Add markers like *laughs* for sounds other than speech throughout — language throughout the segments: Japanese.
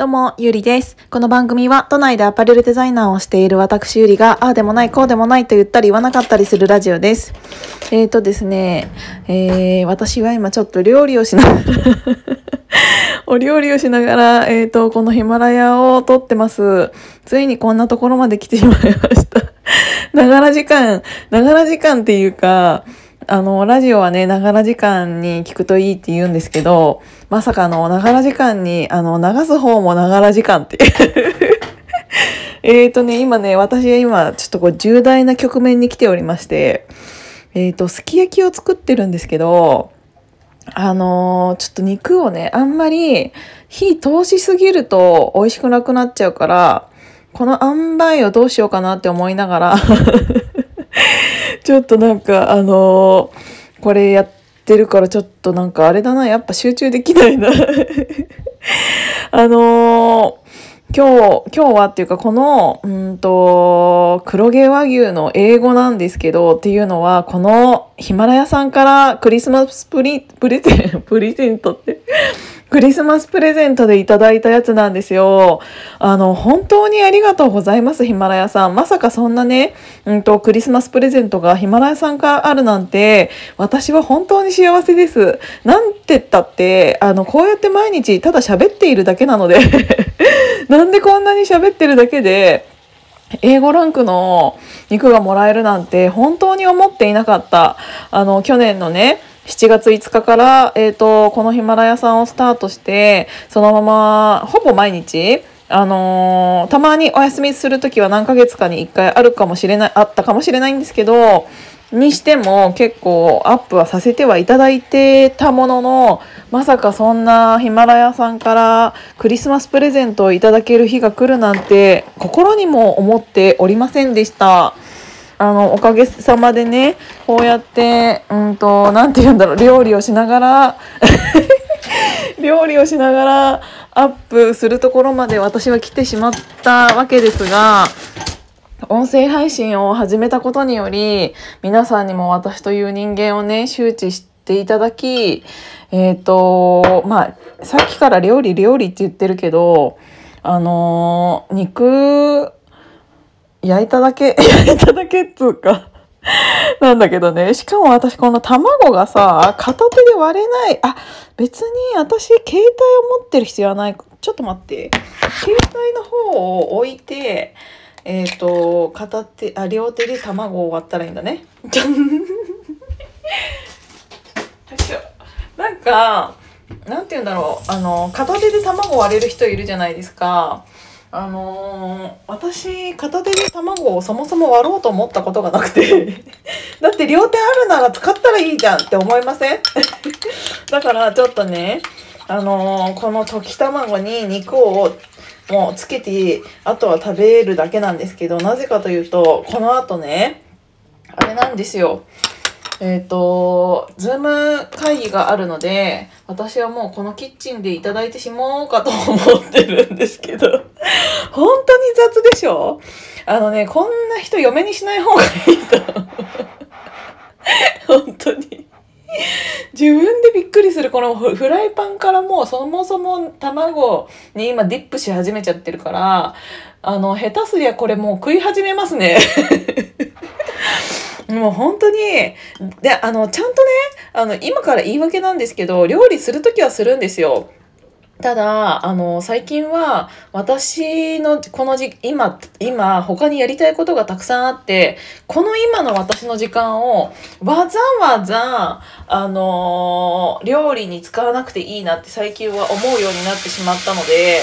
どうも、ゆりです。この番組は、都内でアパレルデザイナーをしている私ゆりが、ああでもない、こうでもないと言ったり言わなかったりするラジオです。えーとですね、えー、私は今ちょっと料理をしながら *laughs* お料理をしながら、えーと、このヒマラヤを撮ってます。ついにこんなところまで来てしまいました。*laughs* ながら時間、ながら時間っていうか、あの、ラジオはね、ながら時間に聞くといいって言うんですけど、まさかの、ながら時間に、あの、流す方もながら時間って *laughs* えっとね、今ね、私は今、ちょっとこう、重大な局面に来ておりまして、えっ、ー、と、すき焼きを作ってるんですけど、あのー、ちょっと肉をね、あんまり火通しすぎると美味しくなくなっちゃうから、この塩梅をどうしようかなって思いながらちょっとなんか、あのー、これやってるからちょっとなんかあれだな、やっぱ集中できないな。*laughs* あのー今日、今日はっていうかこの、うんと、黒毛和牛の英語なんですけど、っていうのは、このヒマラヤさんからクリスマスプリ、プレゼン、プレゼントってクリスマスプレゼントでいただいたやつなんですよ。あの、本当にありがとうございます、ヒマラヤさん。まさかそんなね、うんと、クリスマスプレゼントがヒマラヤさんからあるなんて、私は本当に幸せです。なんてったって、あの、こうやって毎日ただ喋っているだけなので *laughs* なんでこんなに喋ってるだけで、英語ランクの肉がもらえるなんて本当に思っていなかった。あの、去年のね、7月5日から、え、ー、と、このヒマラヤさんをスタートして、そのまま、ほぼ毎日、あのー、たまにお休みする時は何ヶ月かに1回あるかもしれない、あったかもしれないんですけど、にしても結構アップはさせてはいただいてたものの、まさかそんなヒマラヤさんからクリスマスプレゼントをいただける日が来るなんて心にも思っておりませんでした。あの、おかげさまでね、こうやって、うんと、なんて言うんだろう、料理をしながら *laughs* 料理をしながらアップするところまで私は来てしまったわけですが、音声配信を始めたことにより、皆さんにも私という人間をね、周知していただき、えっ、ー、と、まあ、さっきから料理料理って言ってるけど、あのー、肉焼いただけ、*laughs* 焼いただけっつうか *laughs* なんだけどね。しかも私この卵がさ、片手で割れない。あ、別に私携帯を持ってる必要はない。ちょっと待って。携帯の方を置いて、えっ、ー、と、片手、あ、両手で卵を割ったらいいんだね。*laughs* なんか、なんて言うんだろう。あの、片手で卵割れる人いるじゃないですか。あのー、私片手で卵をそもそも割ろうと思ったことがなくて *laughs* だって両手あるなら使ったらいいじゃんって思いません？*laughs* だからちょっとねあのー、この溶き卵に肉をもうつけてあとは食べるだけなんですけどなぜかというとこの後ねあれなんですよ。えっ、ー、と、ズーム会議があるので、私はもうこのキッチンでいただいてしまおうかと思ってるんですけど、本当に雑でしょ？あのね、こんな人嫁にしない方がいいと。本当に。自分でびっくりするこのフライパンからもうそもそも卵に今ディップし始めちゃってるからあの下手すりゃこれもう食い始めますねもう本当に、で、あの、ちゃんとね、あの、今から言い訳なんですけど、料理するときはするんですよ。ただ、あの、最近は、私の、このじ、今、今、他にやりたいことがたくさんあって、この今の私の時間を、わざわざ、あの、料理に使わなくていいなって最近は思うようになってしまったので、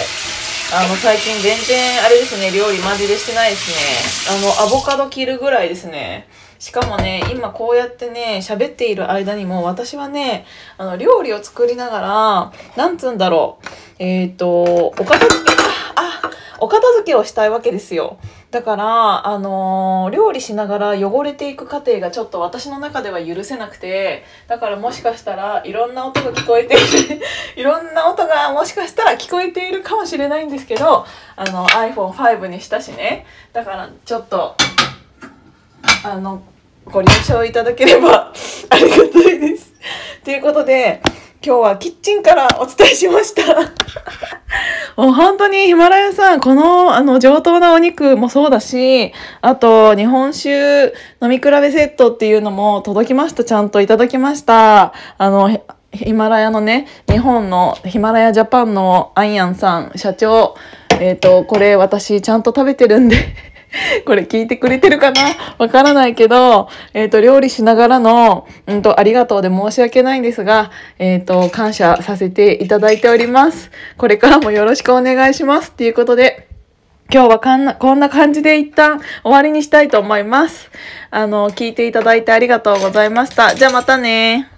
あの、最近全然、あれですね、料理マジでしてないですね。あの、アボカド切るぐらいですね。しかもね、今こうやってね、喋っている間にも、私はね、あの、料理を作りながら、なんつうんだろう。えっ、ー、と、お片付け、あ、お片付けをしたいわけですよ。だから、あのー、料理しながら汚れていく過程がちょっと私の中では許せなくて、だからもしかしたらいろんな音が聞こえている、*laughs* いろんな音がもしかしたら聞こえているかもしれないんですけど、あの iPhone5 にしたしね。だからちょっと、あの、ご了承いただければ *laughs* ありがたいです。ということで、今日はキッチンからお伝えしました。*laughs* もう本当にヒマラヤさん、この、あの、上等なお肉もそうだし、あと、日本酒飲み比べセットっていうのも届きました。ちゃんといただきました。あの、ヒマラヤのね、日本のヒマラヤジャパンのアイアンさん、社長、えっ、ー、と、これ私ちゃんと食べてるんで *laughs* これ聞いてくれてるかな？わからないけど、えっ、ー、と、料理しながらの、うんと、ありがとうで申し訳ないんですが、えっ、ー、と、感謝させていただいております。これからもよろしくお願いします。ということで、今日はこんな、こんな感じで一旦終わりにしたいと思います。あの、聞いていただいてありがとうございました。じゃあまたね